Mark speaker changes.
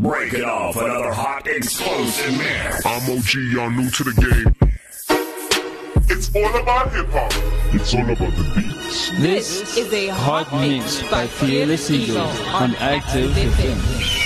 Speaker 1: Break it off another hot explosive mix.
Speaker 2: I'm OG, y'all new to the game. It's all about hip hop. It's all about the beats.
Speaker 3: This is a hot mix by Fearless Eagle on Active FM.